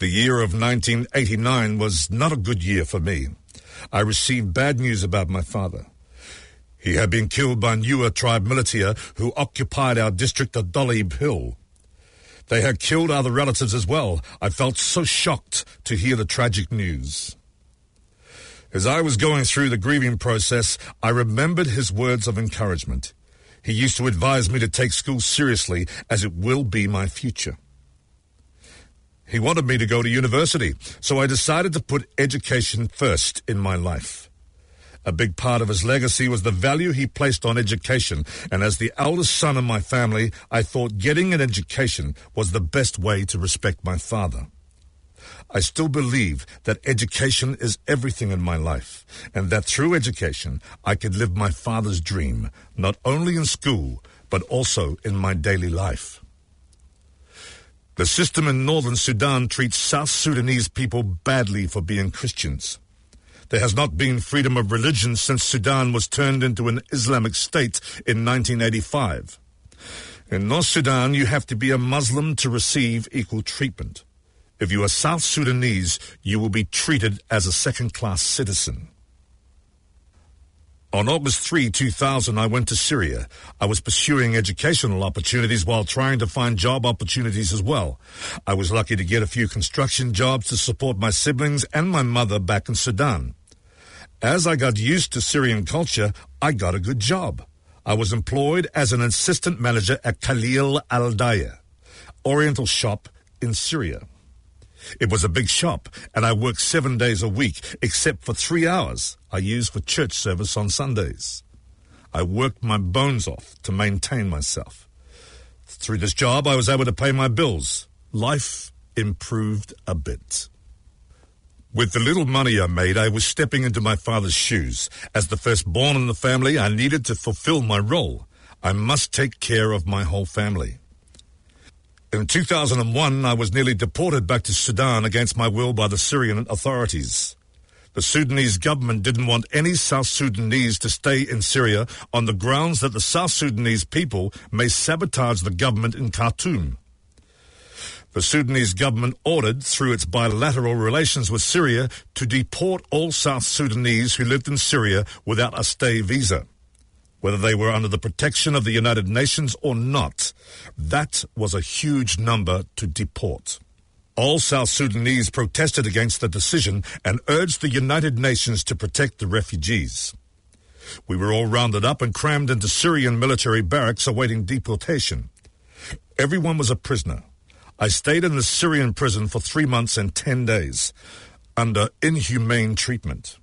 [SPEAKER 8] The year of 1989 was not a good year for me. I received bad news about my father. He had been killed by Nuer tribe militia who occupied our district of Doleib Hill. They had killed other relatives as well. I felt so shocked to hear the tragic news. As I was going through the grieving process, I remembered his words of encouragement. He used to advise me to take school seriously as it will be my future. He wanted me to go to university, so I decided to put education first in my life. A big part of his legacy was the value he placed on education, and as the eldest son in my family, I thought getting an education was the best way to respect my father. I still believe that education is everything in my life, and that through education I could live my father's dream, not only in school, but also in my daily life. The system in northern Sudan treats South Sudanese people badly for being Christians. There has not been freedom of religion since Sudan was turned into an Islamic state in 1985. In North Sudan, you have to be a Muslim to receive equal treatment. If you are South Sudanese, you will be treated as a second class citizen. On August 3, 2000, I went to Syria. I was pursuing educational opportunities while trying to find job opportunities as well. I was lucky to get a few construction jobs to support my siblings and my mother back in Sudan. As I got used to Syrian culture, I got a good job. I was employed as an assistant manager at Khalil Al Daya, Oriental shop in Syria. It was a big shop, and I worked seven days a week, except for three hours I used for church service on Sundays. I worked my bones off to maintain myself. Through this job, I was able to pay my bills. Life improved a bit. With the little money I made, I was stepping into my father's shoes. As the firstborn in the family, I needed to fulfill my role. I must take care of my whole family. In 2001, I was nearly deported back to Sudan against my will by the Syrian authorities. The Sudanese government didn't want any South Sudanese to stay in Syria on the grounds that the South Sudanese people may sabotage the government in Khartoum. The Sudanese government ordered, through its bilateral relations with Syria, to deport all South Sudanese who lived in Syria without a stay visa. Whether they were under the protection of the United Nations or not. That was a huge number to deport. All South Sudanese protested against the decision and urged the United Nations to protect the refugees. We were all rounded up and crammed into Syrian military barracks awaiting deportation. Everyone was a prisoner. I stayed in the Syrian prison for three months and ten days under inhumane treatment.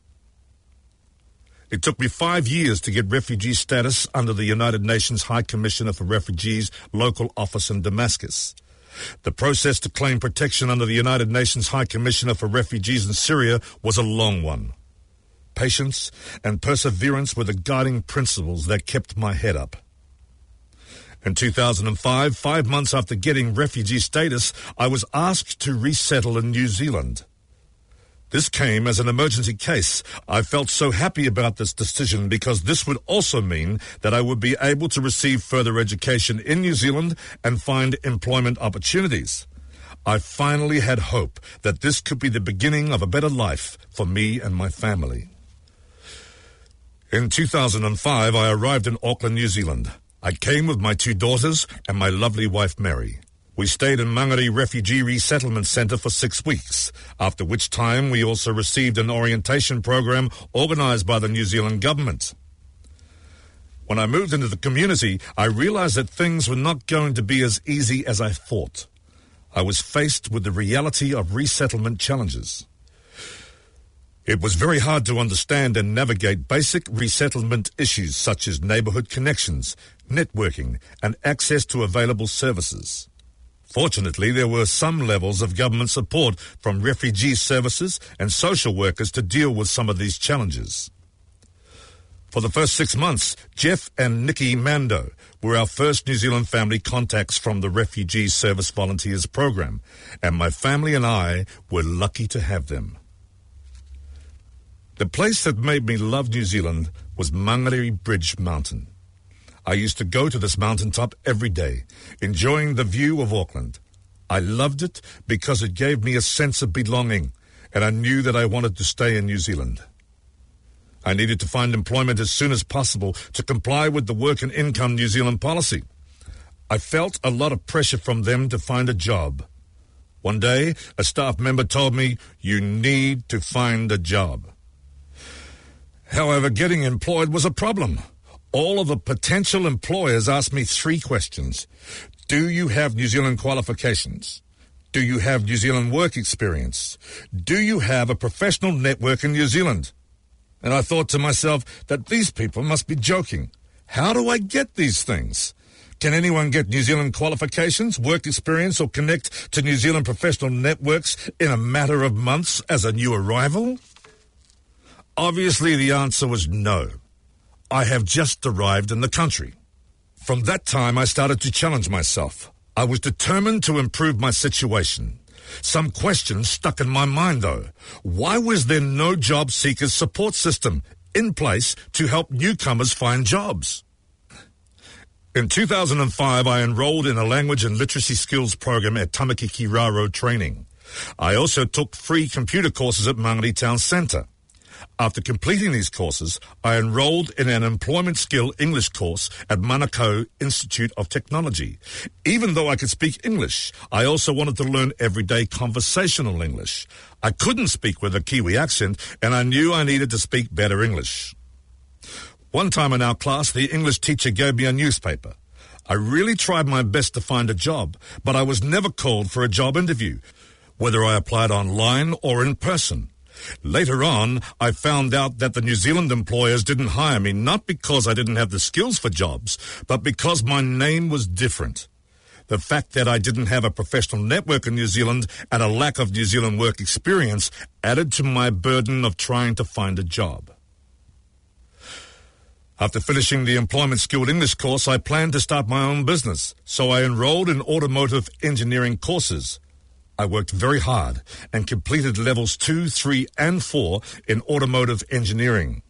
[SPEAKER 8] It took me five years to get refugee status under the United Nations High Commissioner for Refugees local office in Damascus. The process to claim protection under the United Nations High Commissioner for Refugees in Syria was a long one. Patience and perseverance were the guiding principles that kept my head up. In 2005, five months after getting refugee status, I was asked to resettle in New Zealand. This came as an emergency case. I felt so happy about this decision because this would also mean that I would be able to receive further education in New Zealand and find employment opportunities. I finally had hope that this could be the beginning of a better life for me and my family. In 2005, I arrived in Auckland, New Zealand. I came with my two daughters and my lovely wife, Mary. We stayed in Mangere Refugee Resettlement Centre for six weeks, after which time we also received an orientation program organised by the New Zealand government. When I moved into the community, I realised that things were not going to be as easy as I thought. I was faced with the reality of resettlement challenges. It was very hard to understand and navigate basic resettlement issues such as neighbourhood connections, networking, and access to available services. Fortunately, there were some levels of government support from refugee services and social workers to deal with some of these challenges. For the first six months, Jeff and Nikki Mando were our first New Zealand family contacts from the Refugee Service Volunteers Program, and my family and I were lucky to have them. The place that made me love New Zealand was Mangere Bridge Mountain. I used to go to this mountaintop every day, enjoying the view of Auckland. I loved it because it gave me a sense of belonging, and I knew that I wanted to stay in New Zealand. I needed to find employment as soon as possible to comply with the Work and Income New Zealand policy. I felt a lot of pressure from them to find a job. One day, a staff member told me, You need to find a job. However, getting employed was a problem all of the potential employers asked me three questions. Do you have New Zealand qualifications? Do you have New Zealand work experience? Do you have a professional network in New Zealand? And I thought to myself that these people must be joking. How do I get these things? Can anyone get New Zealand qualifications, work experience, or connect to New Zealand professional networks in a matter of months as a new arrival? Obviously, the answer was no. I have just arrived in the country. From that time, I started to challenge myself. I was determined to improve my situation. Some questions stuck in my mind, though. Why was there no job seekers support system in place to help newcomers find jobs? In 2005, I enrolled in a language and literacy skills program at Tamaki Kiraro Training. I also took free computer courses at Mangere Town Centre. After completing these courses, I enrolled in an employment skill English course at Manukau Institute of Technology. Even though I could speak English, I also wanted to learn everyday conversational English. I couldn't speak with a Kiwi accent, and I knew I needed to speak better English. One time in our class, the English teacher gave me a newspaper. I really tried my best to find a job, but I was never called for a job interview, whether I applied online or in person. Later on, I found out that the New Zealand employers didn't hire me not because I didn't have the skills for jobs, but because my name was different. The fact that I didn't have a professional network in New Zealand and a lack of New Zealand work experience added to my burden of trying to find a job. After finishing the employment skilled English course, I planned to start my own business, so I enrolled in automotive engineering courses. I worked very hard and completed levels 2, 3, and 4 in automotive engineering.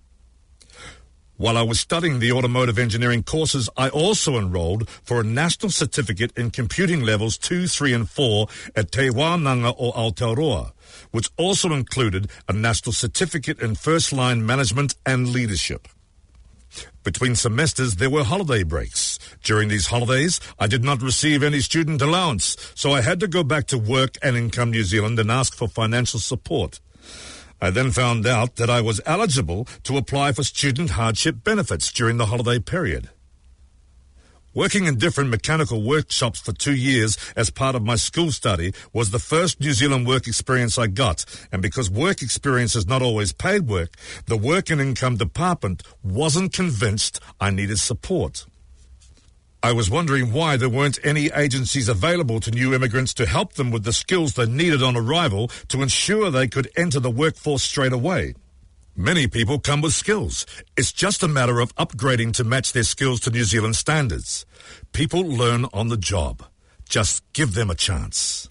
[SPEAKER 8] While I was studying the automotive engineering courses, I also enrolled for a national certificate in computing levels 2, 3, and 4 at Te Wānanga o Aotearoa, which also included a national certificate in first line management and leadership. Between semesters, there were holiday breaks. During these holidays, I did not receive any student allowance, so I had to go back to work and Income New Zealand and ask for financial support. I then found out that I was eligible to apply for student hardship benefits during the holiday period. Working in different mechanical workshops for two years as part of my school study was the first New Zealand work experience I got, and because work experience is not always paid work, the Work and Income Department wasn't convinced I needed support. I was wondering why there weren't any agencies available to new immigrants to help them with the skills they needed on arrival to ensure they could enter the workforce straight away. Many people come with skills. It's just a matter of upgrading to match their skills to New Zealand standards. People learn on the job. Just give them a chance.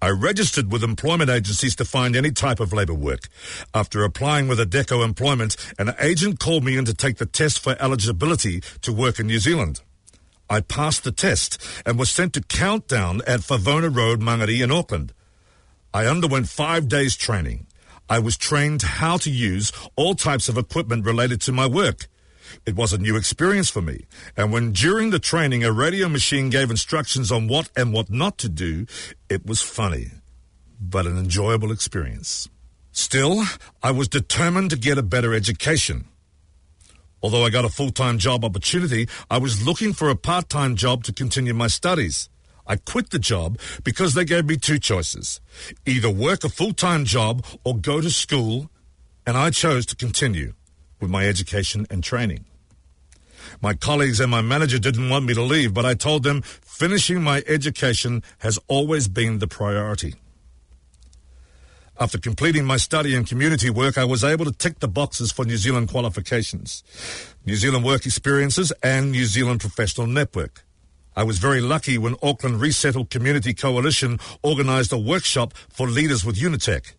[SPEAKER 8] I registered with employment agencies to find any type of labour work. After applying with Adecco Employment, an agent called me in to take the test for eligibility to work in New Zealand. I passed the test and was sent to Countdown at Favona Road, Mangere in Auckland. I underwent five days training. I was trained how to use all types of equipment related to my work. It was a new experience for me. And when during the training a radio machine gave instructions on what and what not to do, it was funny, but an enjoyable experience. Still, I was determined to get a better education. Although I got a full-time job opportunity, I was looking for a part-time job to continue my studies. I quit the job because they gave me two choices either work a full time job or go to school, and I chose to continue with my education and training. My colleagues and my manager didn't want me to leave, but I told them finishing my education has always been the priority. After completing my study and community work, I was able to tick the boxes for New Zealand qualifications, New Zealand work experiences, and New Zealand professional network. I was very lucky when Auckland Resettled Community Coalition organised a workshop for leaders with Unitec.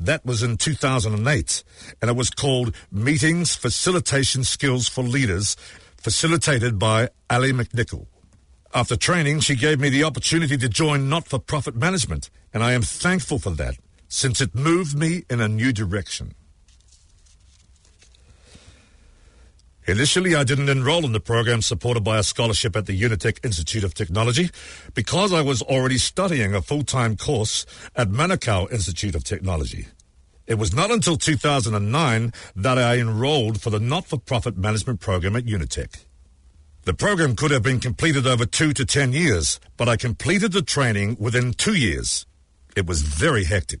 [SPEAKER 8] That was in 2008, and it was called Meetings Facilitation Skills for Leaders, facilitated by Ali McNichol. After training, she gave me the opportunity to join not-for-profit management, and I am thankful for that, since it moved me in a new direction. Initially, I didn't enroll in the program supported by a scholarship at the Unitec Institute of Technology because I was already studying a full-time course at Manukau Institute of Technology. It was not until 2009 that I enrolled for the not-for-profit management program at Unitec. The program could have been completed over two to ten years, but I completed the training within two years. It was very hectic.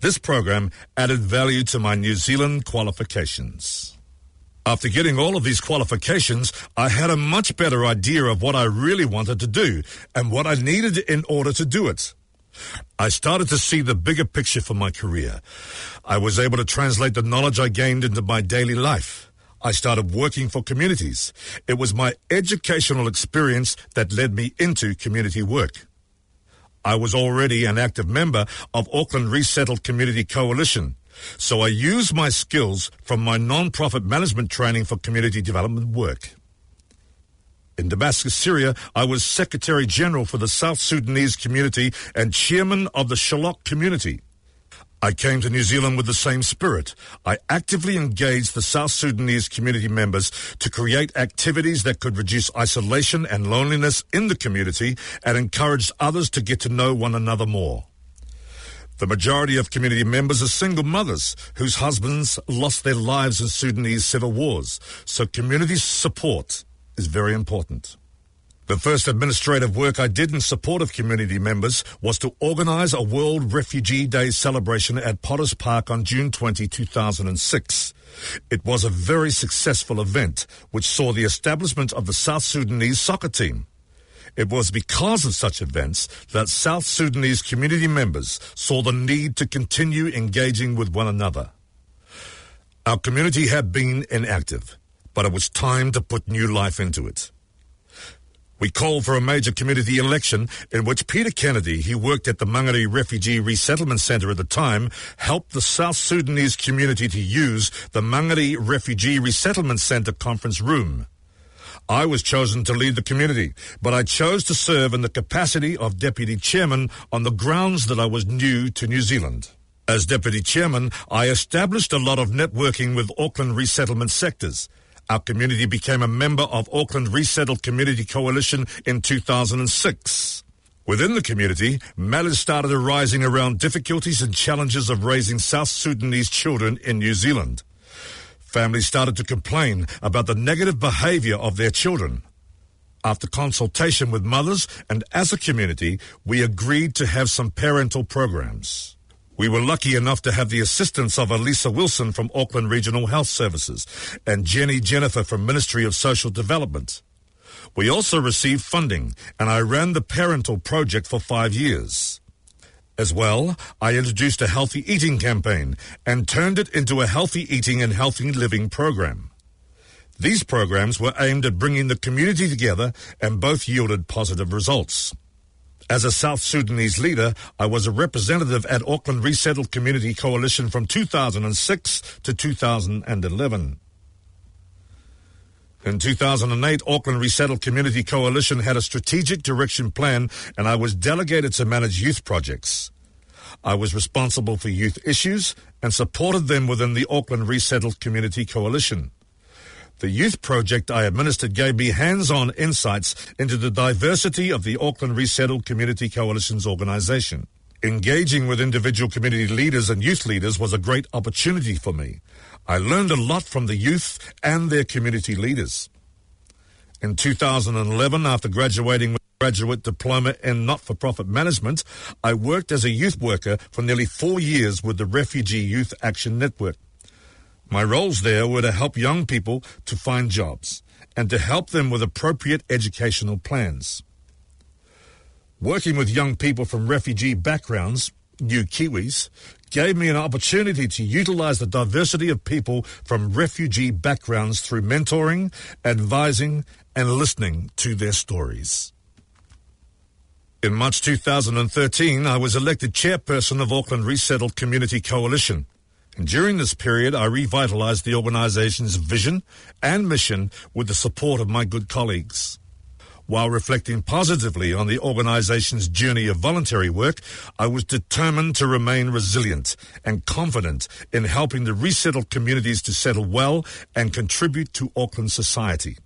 [SPEAKER 8] This program added value to my New Zealand qualifications. After getting all of these qualifications, I had a much better idea of what I really wanted to do and what I needed in order to do it. I started to see the bigger picture for my career. I was able to translate the knowledge I gained into my daily life. I started working for communities. It was my educational experience that led me into community work. I was already an active member of Auckland Resettled Community Coalition, so I used my skills from my non-profit management training for community development work. In Damascus, Syria, I was Secretary General for the South Sudanese community and Chairman of the Shilluk community. I came to New Zealand with the same spirit. I actively engaged the South Sudanese community members to create activities that could reduce isolation and loneliness in the community and encouraged others to get to know one another more. The majority of community members are single mothers whose husbands lost their lives in Sudanese civil wars, so community support is very important. The first administrative work I did in support of community members was to organise a World Refugee Day celebration at Potters Park on June 20, 2006. It was a very successful event, which saw the establishment of the South Sudanese soccer team. It was because of such events that South Sudanese community members saw the need to continue engaging with one another. Our community had been inactive, but it was time to put new life into it. We called for a major community election in which Peter Kennedy, who worked at the Mangere Refugee Resettlement Centre at the time, helped the South Sudanese community to use the Mangere Refugee Resettlement Centre conference room. I was chosen to lead the community, but I chose to serve in the capacity of deputy chairman on the grounds that I was new to New Zealand. As deputy chairman, I established a lot of networking with Auckland resettlement sectors. Our community became a member of Auckland Resettled Community Coalition in 2006. Within the community, matters started arising around difficulties and challenges of raising South Sudanese children in New Zealand. Families started to complain about the negative behaviour of their children. After consultation with mothers and as a community, we agreed to have some parental programs. We were lucky enough to have the assistance of Elisa Wilson from Auckland Regional Health Services and Jenny Jennifer from Ministry of Social Development. We also received funding and I ran the parental project for five years. As well, I introduced a healthy eating campaign and turned it into a healthy eating and healthy living program. These programs were aimed at bringing the community together and both yielded positive results. As a South Sudanese leader, I was a representative at Auckland Resettled Community Coalition from 2006 to 2011. In 2008, Auckland Resettled Community Coalition had a strategic direction plan and I was delegated to manage youth projects. I was responsible for youth issues and supported them within the Auckland Resettled Community Coalition. The youth project I administered gave me hands-on insights into the diversity of the Auckland Resettled Community Coalition's organisation. Engaging with individual community leaders and youth leaders was a great opportunity for me. I learned a lot from the youth and their community leaders. In 2011, after graduating with a graduate diploma in not-for-profit management, I worked as a youth worker for nearly four years with the Refugee Youth Action Network. My roles there were to help young people to find jobs and to help them with appropriate educational plans. Working with young people from refugee backgrounds, new Kiwis, gave me an opportunity to utilize the diversity of people from refugee backgrounds through mentoring, advising, and listening to their stories. In March 2013, I was elected chairperson of Auckland Resettled Community Coalition. And during this period, I revitalized the organization's vision and mission with the support of my good colleagues. While reflecting positively on the organization's journey of voluntary work, I was determined to remain resilient and confident in helping the resettled communities to settle well and contribute to Auckland society.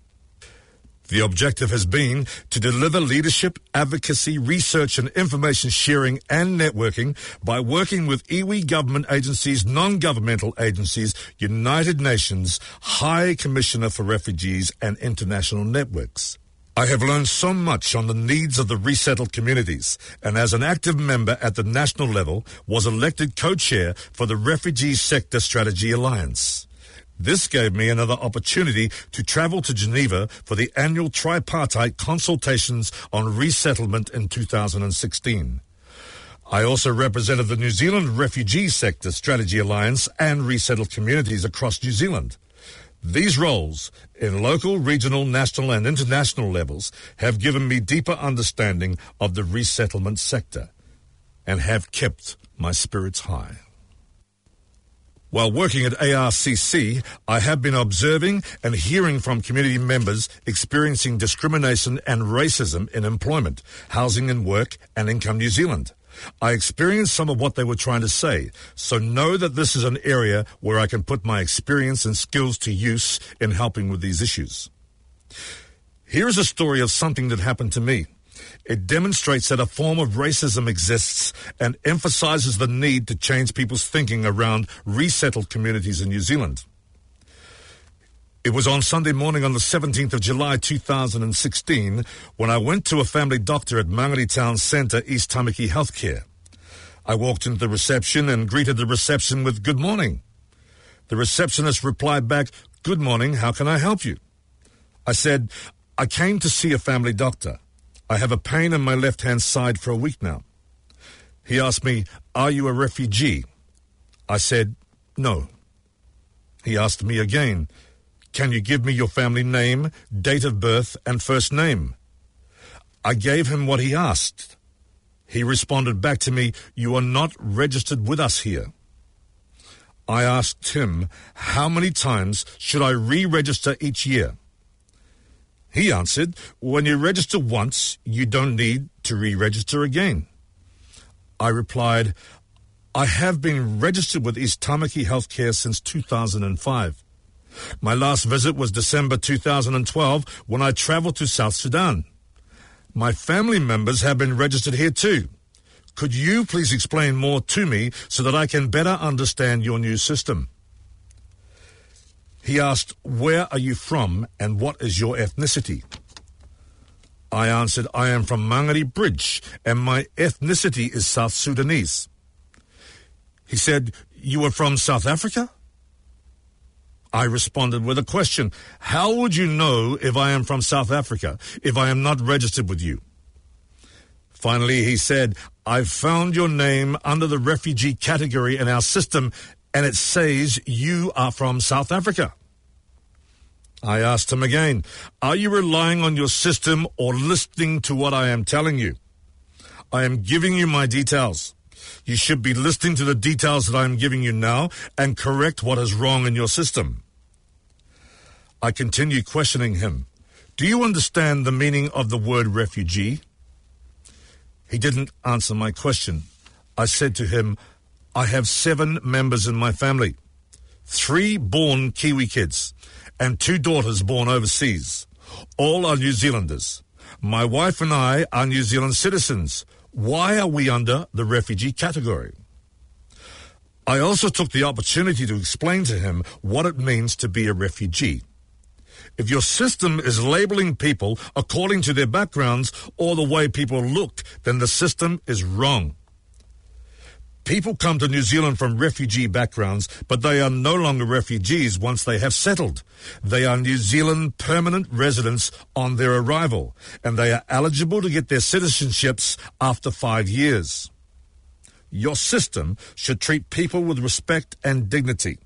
[SPEAKER 8] The objective has been to deliver leadership, advocacy, research and information sharing and networking by working with iwi government agencies, non-governmental agencies, United Nations, High Commissioner for Refugees and international networks. I have learned so much on the needs of the resettled communities and as an active member at the national level was elected co-chair for the Refugee Sector Strategy Alliance. This gave me another opportunity to travel to Geneva for the annual tripartite consultations on resettlement in 2016. I also represented the New Zealand Refugee Sector Strategy Alliance and resettled communities across New Zealand. These roles in local, regional, national and international levels have given me deeper understanding of the resettlement sector and have kept my spirits high. While working at ARCC, I have been observing and hearing from community members experiencing discrimination and racism in employment, housing and work, and Income New Zealand. I experienced some of what they were trying to say, so know that this is an area where I can put my experience and skills to use in helping with these issues. Here is a story of something that happened to me. It demonstrates that a form of racism exists and emphasizes the need to change people's thinking around resettled communities in New Zealand. It was on Sunday morning on the 17th of July 2016 when I went to a family doctor at Mangere Town Centre, East Tamaki Healthcare. I walked into the reception and greeted the reception with good morning. The receptionist replied back, Good morning, how can I help you? I said, I came to see a family doctor. I have a pain in my left hand side for a week now. He asked me, Are you a refugee? I said, No. He asked me again, Can you give me your family name, date of birth, and first name? I gave him what he asked. He responded back to me, You are not registered with us here. I asked him, How many times should I re register each year? He answered, When you register once, you don't need to re register again. I replied, I have been registered with East Tamaki Healthcare since 2005. My last visit was December 2012 when I traveled to South Sudan. My family members have been registered here too. Could you please explain more to me so that I can better understand your new system? He asked, Where are you from and what is your ethnicity? I answered, I am from Mangere Bridge and my ethnicity is South Sudanese. He said, You are from South Africa? I responded with a question. How would you know if I am from South Africa if I am not registered with you? Finally, he said, I've found your name under the refugee category in our system and it says you are from South Africa. I asked him again, Are you relying on your system or listening to what I am telling you? I am giving you my details. You should be listening to the details that I am giving you now and correct what is wrong in your system. I continued questioning him. Do you understand the meaning of the word refugee? He didn't answer my question. I said to him, I have seven members in my family, three born Kiwi kids, and two daughters born overseas. All are New Zealanders. My wife and I are New Zealand citizens. Why are we under the refugee category? I also took the opportunity to explain to him what it means to be a refugee. If your system is labeling people according to their backgrounds or the way people look, then the system is wrong. People come to New Zealand from refugee backgrounds, but they are no longer refugees once they have settled. They are New Zealand permanent residents on their arrival, and they are eligible to get their citizenships after five years. Your system should treat people with respect and dignity.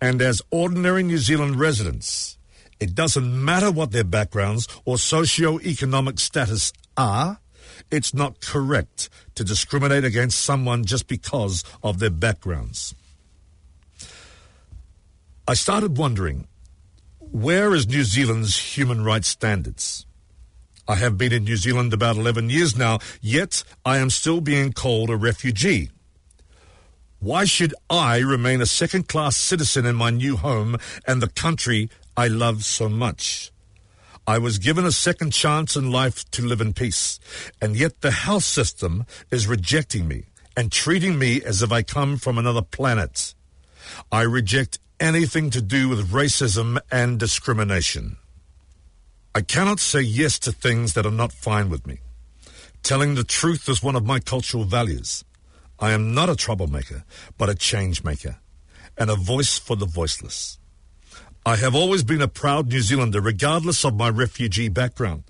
[SPEAKER 8] And as ordinary New Zealand residents, it doesn't matter what their backgrounds or socio-economic status are, it's not correct to discriminate against someone just because of their backgrounds. I started wondering, where is New Zealand's human rights standards? I have been in New Zealand about 11 years now, yet I am still being called a refugee. Why should I remain a second class citizen in my new home and the country I love so much? I was given a second chance in life to live in peace, and yet the health system is rejecting me and treating me as if I come from another planet. I reject anything to do with racism and discrimination. I cannot say yes to things that are not fine with me. Telling the truth is one of my cultural values. I am not a troublemaker, but a change maker, and a voice for the voiceless. I have always been a proud New Zealander, regardless of my refugee background.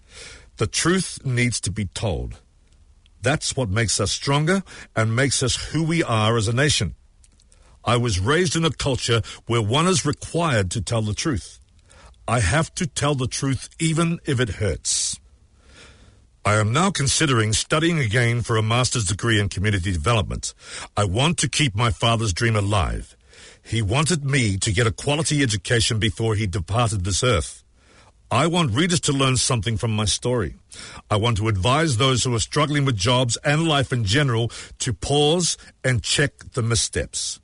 [SPEAKER 8] The truth needs to be told. That's what makes us stronger and makes us who we are as a nation. I was raised in a culture where one is required to tell the truth. I have to tell the truth even if it hurts. I am now considering studying again for a master's degree in community development. I want to keep my father's dream alive. He wanted me to get a quality education before he departed this earth. I want readers to learn something from my story. I want to advise those who are struggling with jobs and life in general to pause and check the missteps.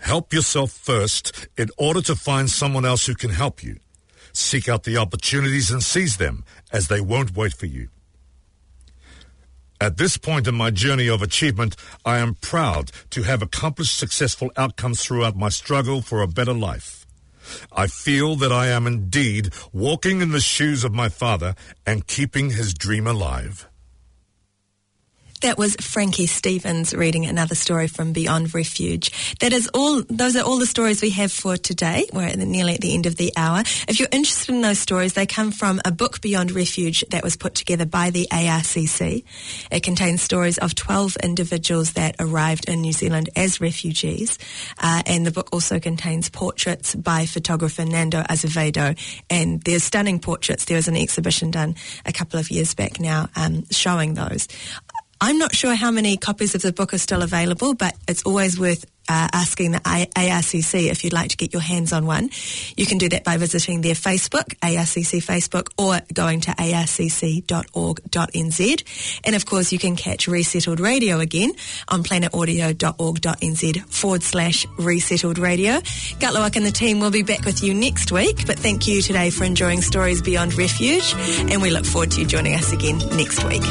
[SPEAKER 8] Help yourself first in order to find someone else who can help you. Seek out the opportunities and seize them, as they won't wait for you. At this point in my journey of achievement, I am proud to have accomplished successful outcomes throughout my struggle for a better life. I feel that I am indeed walking in the shoes of my father and keeping his dream alive.
[SPEAKER 4] That was Frankie Stevens reading another story from Beyond Refuge. That is all, those are all the stories we have for today. We're nearly at the end of the hour. If you're interested in those stories, they come from a book, Beyond Refuge, that was put together by the ARCC. It contains stories of 12 individuals that arrived in New Zealand as refugees. Uh, and the book also contains portraits by photographer Nando Azevedo. And there's stunning portraits. There was an exhibition done a couple of years back now um, showing those. I'm not sure how many copies of the book are still available, but it's always worth uh, asking the ARCC if you'd like to get your hands on one. You can do that by visiting their Facebook, ARCC Facebook, or going to arcc.org.nz. And of course, you can catch Resettled Radio again on planetaudio.org.nz forward slash resettled radio. Gatluak and the team will be back with you next week, but thank you today for enjoying Stories Beyond Refuge, and we look forward to you joining us again next week.